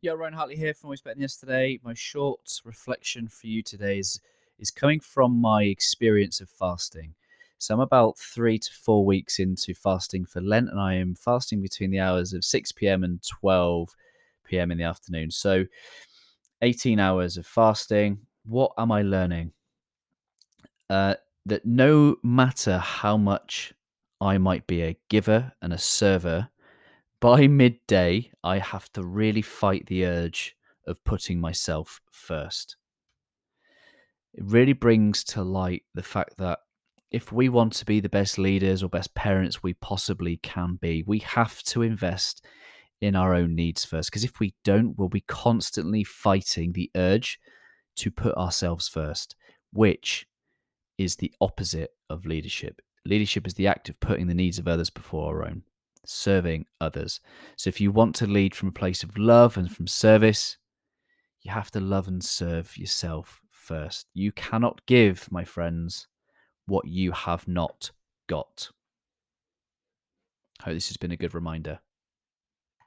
Yeah, Ryan Hartley here from Always Than Yesterday. My short reflection for you today is, is coming from my experience of fasting. So I'm about three to four weeks into fasting for Lent, and I am fasting between the hours of 6 p.m. and 12 p.m. in the afternoon. So 18 hours of fasting. What am I learning? Uh, that no matter how much I might be a giver and a server, by midday, I have to really fight the urge of putting myself first. It really brings to light the fact that if we want to be the best leaders or best parents we possibly can be, we have to invest in our own needs first. Because if we don't, we'll be constantly fighting the urge to put ourselves first, which is the opposite of leadership. Leadership is the act of putting the needs of others before our own serving others. So if you want to lead from a place of love and from service, you have to love and serve yourself first. You cannot give, my friends, what you have not got. I hope this has been a good reminder.